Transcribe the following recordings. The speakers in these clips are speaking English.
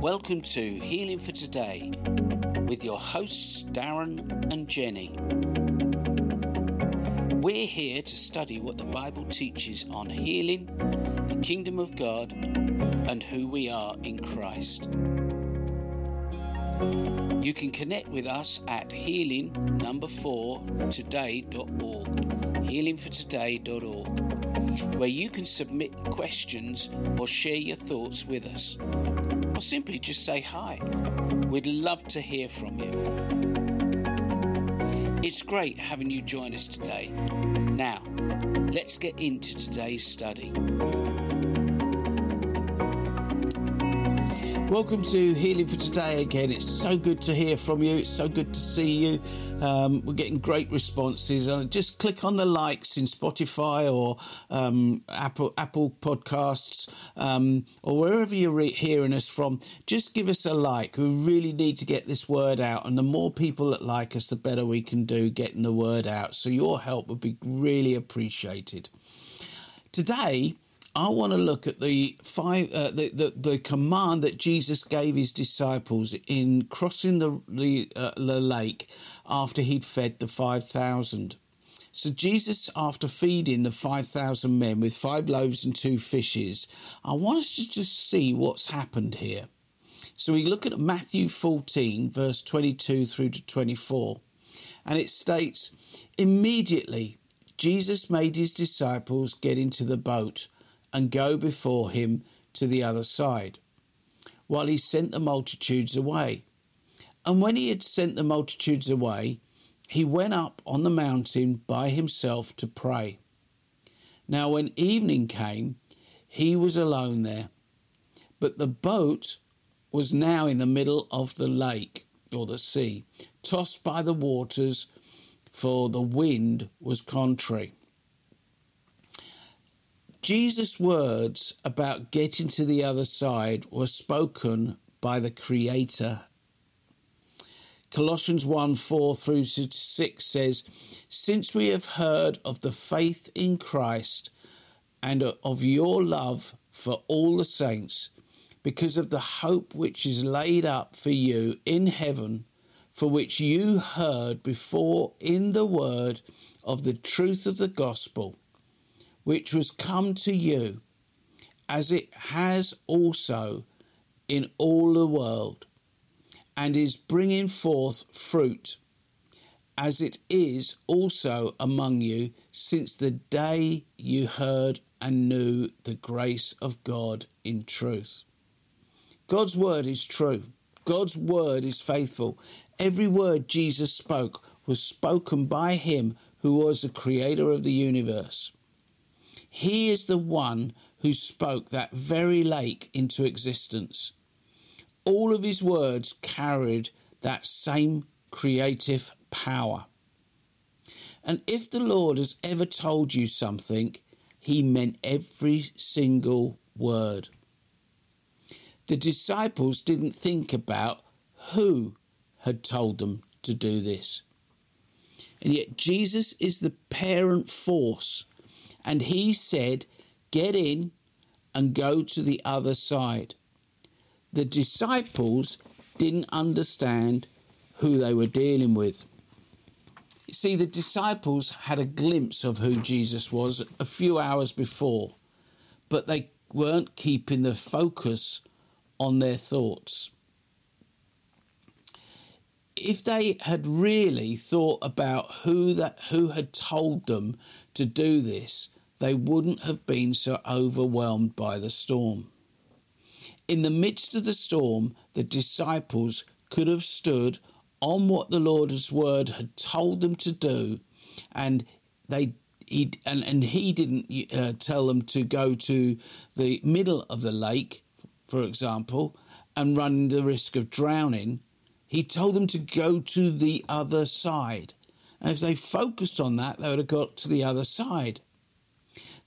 Welcome to Healing for Today with your hosts Darren and Jenny. We're here to study what the Bible teaches on healing, the kingdom of God, and who we are in Christ. You can connect with us at healing number 4 today.org, healingfortoday.org, where you can submit questions or share your thoughts with us or simply just say hi. We'd love to hear from you. It's great having you join us today. Now, let's get into today's study. Welcome to Healing for Today again. It's so good to hear from you. It's so good to see you. Um, we're getting great responses. Uh, just click on the likes in Spotify or um, Apple Apple Podcasts um, or wherever you're re- hearing us from. Just give us a like. We really need to get this word out, and the more people that like us, the better we can do getting the word out. So your help would be really appreciated. Today I want to look at the five uh, the, the, the command that Jesus gave his disciples in crossing the the, uh, the lake after he'd fed the five thousand. So Jesus, after feeding the five thousand men with five loaves and two fishes, I want us to just see what's happened here. So we look at Matthew 14, verse 22 through to 24, and it states, Immediately Jesus made his disciples get into the boat and go before him to the other side, while he sent the multitudes away. And when he had sent the multitudes away, he went up on the mountain by himself to pray. Now, when evening came, he was alone there, but the boat was now in the middle of the lake or the sea, tossed by the waters, for the wind was contrary. Jesus' words about getting to the other side were spoken by the Creator. Colossians 1 4 through 6 says, Since we have heard of the faith in Christ and of your love for all the saints, because of the hope which is laid up for you in heaven, for which you heard before in the word of the truth of the gospel which was come to you, as it has also in all the world, and is bringing forth fruit, as it is also among you since the day you heard and knew the grace of God in truth. God's word is true. God's word is faithful. Every word Jesus spoke was spoken by him who was the creator of the universe. He is the one who spoke that very lake into existence. All of his words carried that same creative power. And if the Lord has ever told you something, he meant every single word. The disciples didn't think about who had told them to do this. And yet, Jesus is the parent force and he said, Get in and go to the other side. The disciples didn't understand who they were dealing with. You see, the disciples had a glimpse of who Jesus was a few hours before, but they weren't keeping the focus on their thoughts. If they had really thought about who that who had told them to do this, they wouldn't have been so overwhelmed by the storm. In the midst of the storm, the disciples could have stood on what the Lord's word had told them to do, and they he and, and he didn't uh, tell them to go to the middle of the lake, for example, and run the risk of drowning. He told them to go to the other side. And if they focused on that, they would have got to the other side.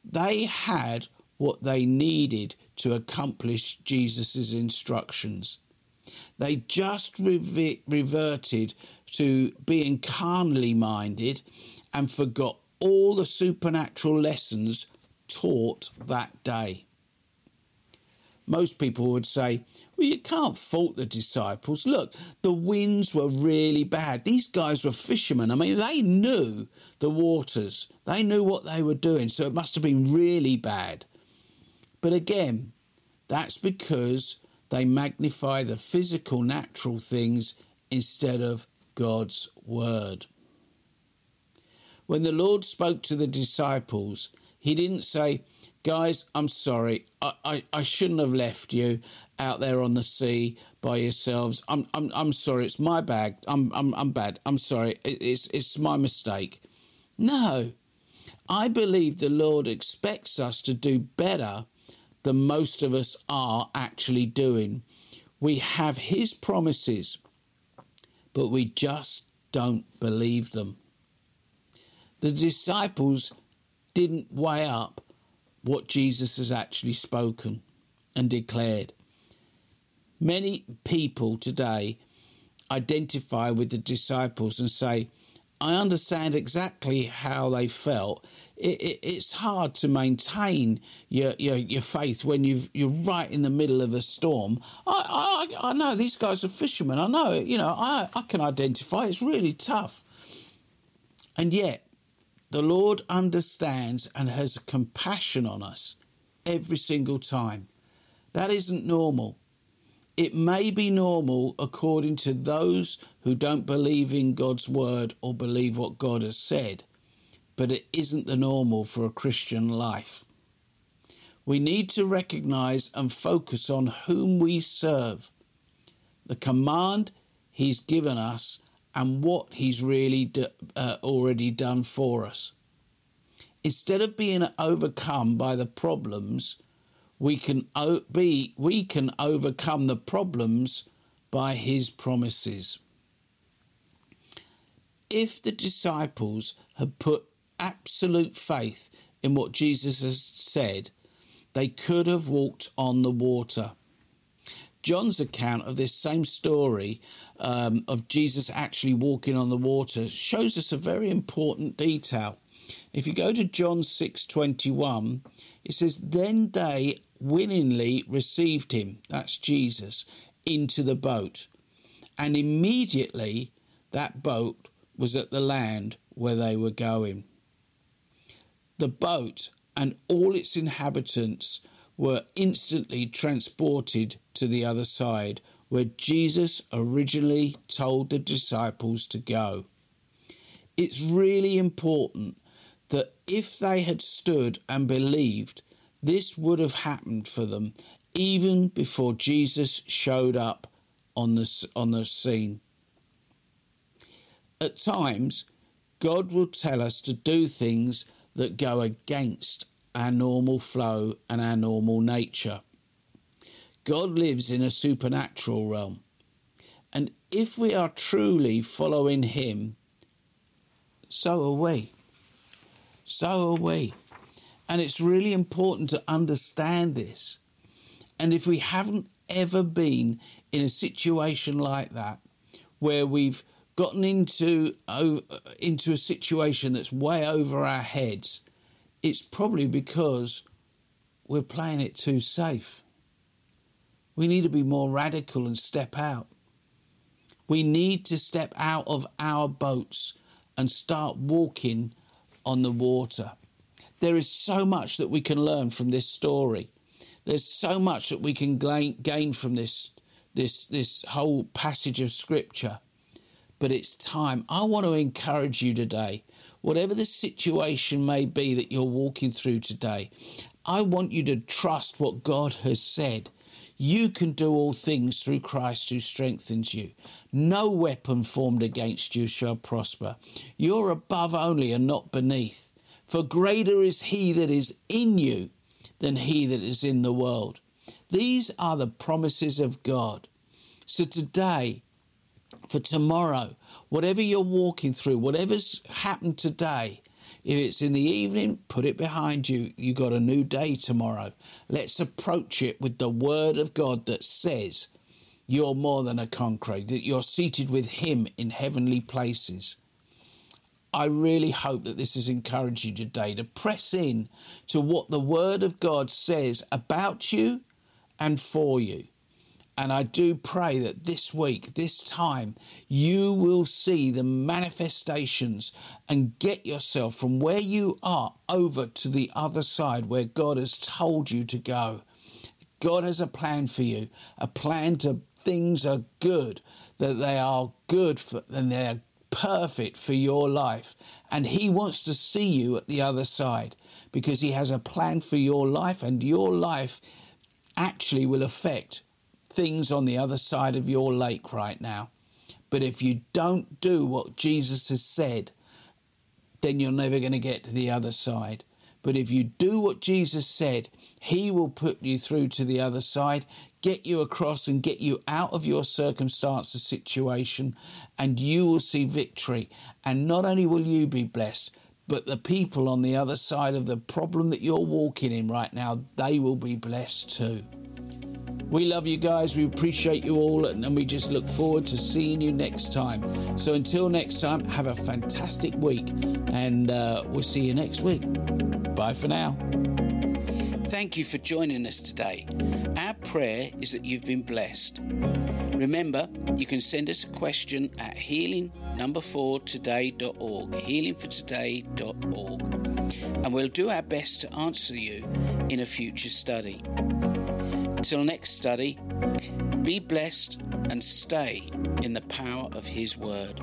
They had what they needed to accomplish Jesus' instructions. They just reverted to being carnally minded and forgot all the supernatural lessons taught that day. Most people would say, well, you can't fault the disciples. Look, the winds were really bad. These guys were fishermen. I mean, they knew the waters, they knew what they were doing, so it must have been really bad. But again, that's because they magnify the physical, natural things instead of God's word. When the Lord spoke to the disciples, he didn't say, Guys, I'm sorry. I, I, I shouldn't have left you out there on the sea by yourselves. I'm I'm I'm sorry. It's my bag. I'm I'm I'm bad. I'm sorry. It's it's my mistake. No. I believe the Lord expects us to do better than most of us are actually doing. We have his promises, but we just don't believe them. The disciples didn't weigh up what Jesus has actually spoken and declared. Many people today identify with the disciples and say, I understand exactly how they felt. It, it, it's hard to maintain your, your, your faith when you you're right in the middle of a storm. I, I, I know these guys are fishermen. I know, you know, I, I can identify. It's really tough. And yet, the Lord understands and has compassion on us every single time. That isn't normal. It may be normal according to those who don't believe in God's word or believe what God has said, but it isn't the normal for a Christian life. We need to recognize and focus on whom we serve, the command He's given us, and what He's really uh, already done for us. Instead of being overcome by the problems, we can be we can overcome the problems by His promises. If the disciples had put absolute faith in what Jesus has said, they could have walked on the water. John's account of this same story um, of Jesus actually walking on the water shows us a very important detail. If you go to John 6:21, it says then they willingly received him, that's Jesus, into the boat. And immediately that boat was at the land where they were going. The boat and all its inhabitants were instantly transported to the other side, where Jesus originally told the disciples to go. It's really important that if they had stood and believed, this would have happened for them even before Jesus showed up on the, on the scene. At times, God will tell us to do things that go against our normal flow and our normal nature. God lives in a supernatural realm. And if we are truly following Him, so are we. So are we. And it's really important to understand this. And if we haven't ever been in a situation like that, where we've gotten into into a situation that's way over our heads, it's probably because we're playing it too safe. We need to be more radical and step out. We need to step out of our boats and start walking on the water. There is so much that we can learn from this story. There's so much that we can gain from this, this, this whole passage of scripture. But it's time. I want to encourage you today, whatever the situation may be that you're walking through today, I want you to trust what God has said. You can do all things through Christ who strengthens you. No weapon formed against you shall prosper. You're above only and not beneath. For greater is he that is in you than he that is in the world. These are the promises of God. So today, for tomorrow, whatever you're walking through, whatever's happened today, if it's in the evening, put it behind you. You got a new day tomorrow. Let's approach it with the word of God that says you're more than a conqueror, that you're seated with Him in heavenly places. I really hope that this has encouraged you today to press in to what the Word of God says about you and for you. And I do pray that this week, this time, you will see the manifestations and get yourself from where you are over to the other side where God has told you to go. God has a plan for you, a plan to things are good, that they are good for, and they're perfect for your life. And He wants to see you at the other side because He has a plan for your life, and your life actually will affect things on the other side of your lake right now. But if you don't do what Jesus has said, then you're never going to get to the other side. But if you do what Jesus said, He will put you through to the other side, get you across, and get you out of your circumstance or situation, and you will see victory. And not only will you be blessed, but the people on the other side of the problem that you're walking in right now, they will be blessed too. We love you guys. We appreciate you all, and we just look forward to seeing you next time. So until next time, have a fantastic week, and uh, we'll see you next week. Bye for now. Thank you for joining us today. Our prayer is that you've been blessed. Remember, you can send us a question at healing number four today.org, healingfortoday.org, and we'll do our best to answer you in a future study. Until next study, be blessed and stay in the power of His Word.